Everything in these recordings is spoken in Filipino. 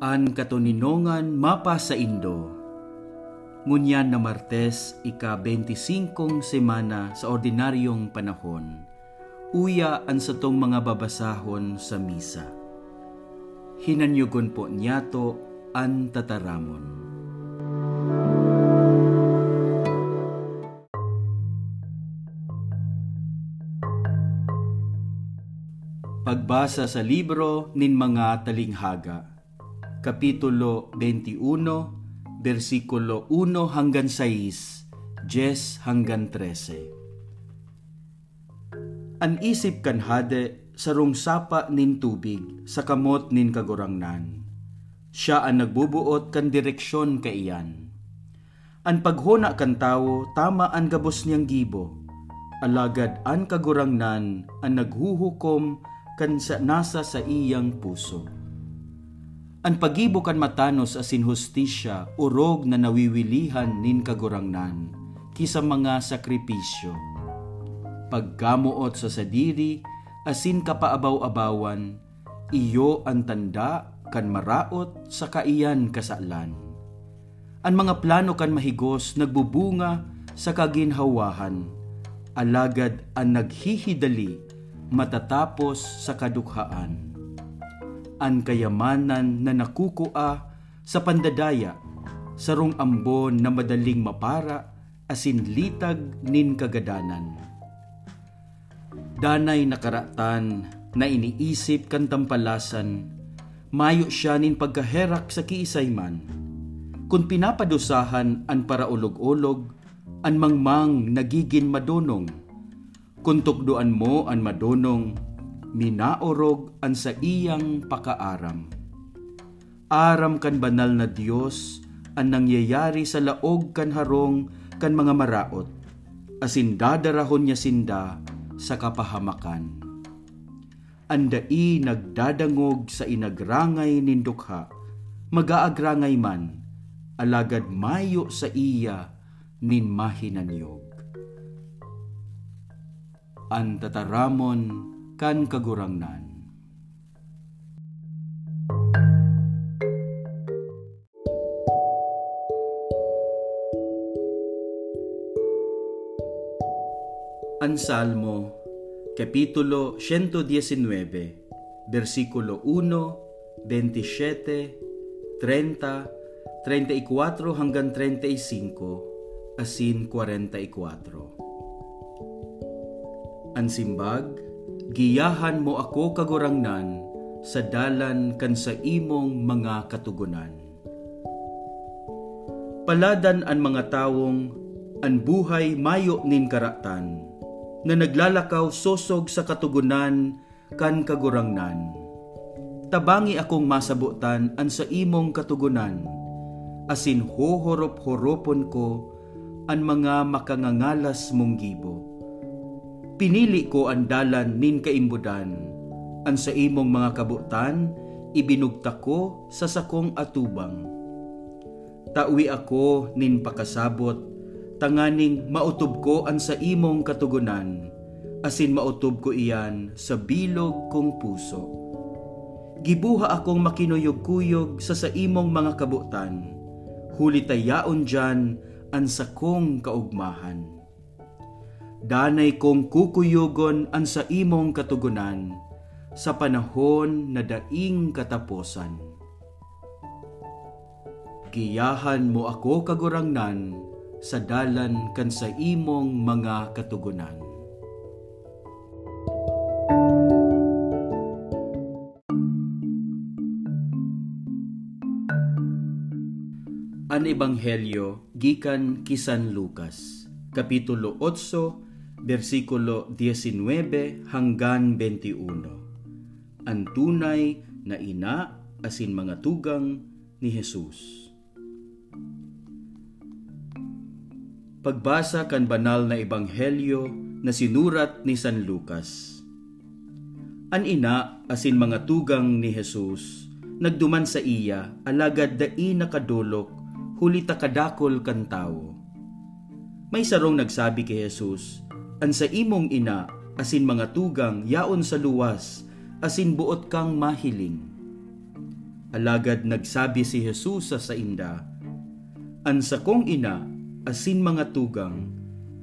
An katuninongan mapa sa Indo. Ngunyan na Martes, ika-25 semana sa ordinaryong panahon. Uya ang satong mga babasahon sa misa. Hinanyugon po niyato an tataramon. Pagbasa sa libro nin mga talinghaga Kapitulo 21, versikulo 1 hanggang 6, 10 hanggang 13. An isip kan hade sarong sapa nin tubig sa kamot nin kagurangnan. Siya ang nagbubuot kan direksyon kaiyan. An paghuna kan tao tama ang gabos niyang gibo. Alagad an kagurangnan ang naghuhukom kan sa nasa sa iyang puso An pagibo kan matanos asin hustisya, urog na nawiwilihan nin kagurangnan, kisa mga sakripisyo. Paggamuot sa sadiri, asin kapaabaw-abawan, iyo ang tanda kan maraot sa kaiyan kasalan. Ang mga plano kan mahigos nagbubunga sa kaginhawahan, alagad ang naghihidali matatapos sa kadukhaan an kayamanan na nakukua sa pandadaya, sarong ambon na madaling mapara, asin litag nin kagadanan. Danay nakaratan na iniisip kan tampalasan, mayo siya nin pagkaherak sa kiisayman. Kung pinapadusahan an paraulog-ulog, an mangmang nagigin madonong. Kung tukdoan mo an madonong, minaorog an sa iyang pakaaram. Aram kan banal na Dios ang nangyayari sa laog kan harong kan mga maraot, asin dadarahon niya sinda sa kapahamakan. Andai nagdadangog sa inagrangay nindukha, magaagrangay man, alagad mayo sa iya nin mahinanyog. Ang tataramon kan kagurangnan. Ang Salmo, Kapitulo 119, versikulo 1, 27, 30, 34 hanggang 35, asin 44. Ang simbag, Giyahan mo ako kagurangnan sa dalan kan sa imong mga katugunan. Paladan ang mga tawong an buhay mayo nin karatan na naglalakaw sosog sa katugunan kan kagurangnan. Tabangi akong masabutan an sa imong katugunan, asin hohorop-horopon ko an mga makangangalas mong gibo Pinili ko ang dalan nin kaimbudan, ang sa imong mga kabutan, ibinugta ko sa sakong atubang. Tawi ako nin pakasabot, tanganing mautob ko ang sa imong katugunan, asin mautob ko iyan sa bilog kong puso. Gibuha akong makinuyog-kuyog sa sa imong mga kabutan, huli tayaon dyan ang sakong kaugmahan danay kong kukuyugon ang sa imong katugunan sa panahon na daing katapusan. Giyahan mo ako kagurangnan sa dalan kan sa imong mga katugunan. An Ebanghelyo gikan kisan Lucas, Kapitulo 8, versikulo 19 hanggang 21. Ang tunay na ina asin mga tugang ni Jesus. Pagbasa kan banal na ebanghelyo na sinurat ni San Lucas. An ina asin mga tugang ni Jesus nagduman sa iya alagad dai nakadulok huli takadakol kan tao. May sarong nagsabi kay Jesus, an sa imong ina asin mga tugang yaon sa luwas asin buot kang mahiling. Alagad nagsabi si Jesus sa sainda, Ansa kong ina, asin mga tugang,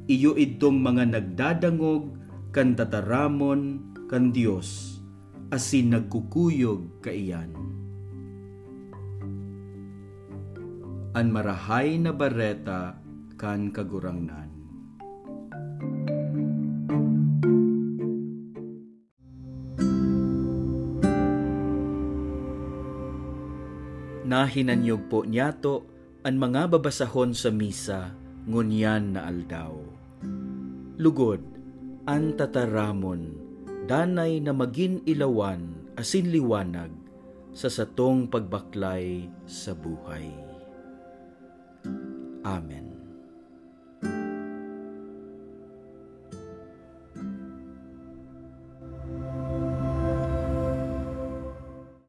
iyo itong mga nagdadangog, kan tataramon, kan Dios, asin nagkukuyog kaiyan. An marahay na bareta kan kagurangnan. Nahinanyog po niyato ang mga babasahon sa misa ngunyan na aldaw. Lugod, an tataramon, danay na magin ilawan asin liwanag sa satong pagbaklay sa buhay. Amen.